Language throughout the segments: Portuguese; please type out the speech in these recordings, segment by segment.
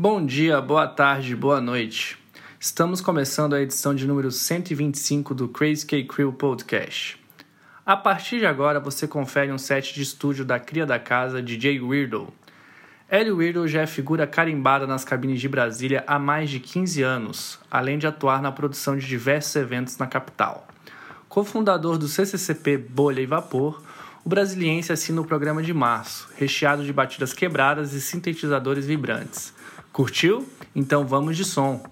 Bom dia, boa tarde, boa noite. Estamos começando a edição de número 125 do Crazy K Crew Podcast. A partir de agora você confere um set de estúdio da cria da casa, DJ Weirdo. Ellie Weirdo já é figura carimbada nas cabines de Brasília há mais de 15 anos, além de atuar na produção de diversos eventos na capital. Cofundador do CCCP Bolha e Vapor, o brasiliense assina o programa de março, recheado de batidas quebradas e sintetizadores vibrantes Curtiu? Então vamos de som.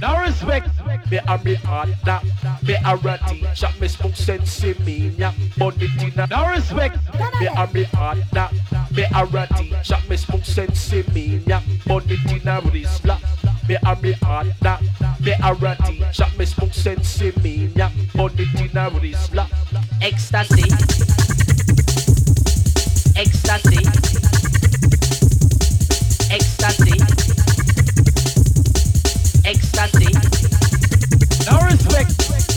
No respect. Me a me partner. Me a ratty, chop me smoke sense me, yeah. Money dinner, no respect. Me a me partner. Me a ratty, chop me smoke sense me, yeah. Money dinner, risla. Me a me partner. Me a ratty, chop me smoke sense me, yeah. Money risla. Ecstasy. Ecstasy.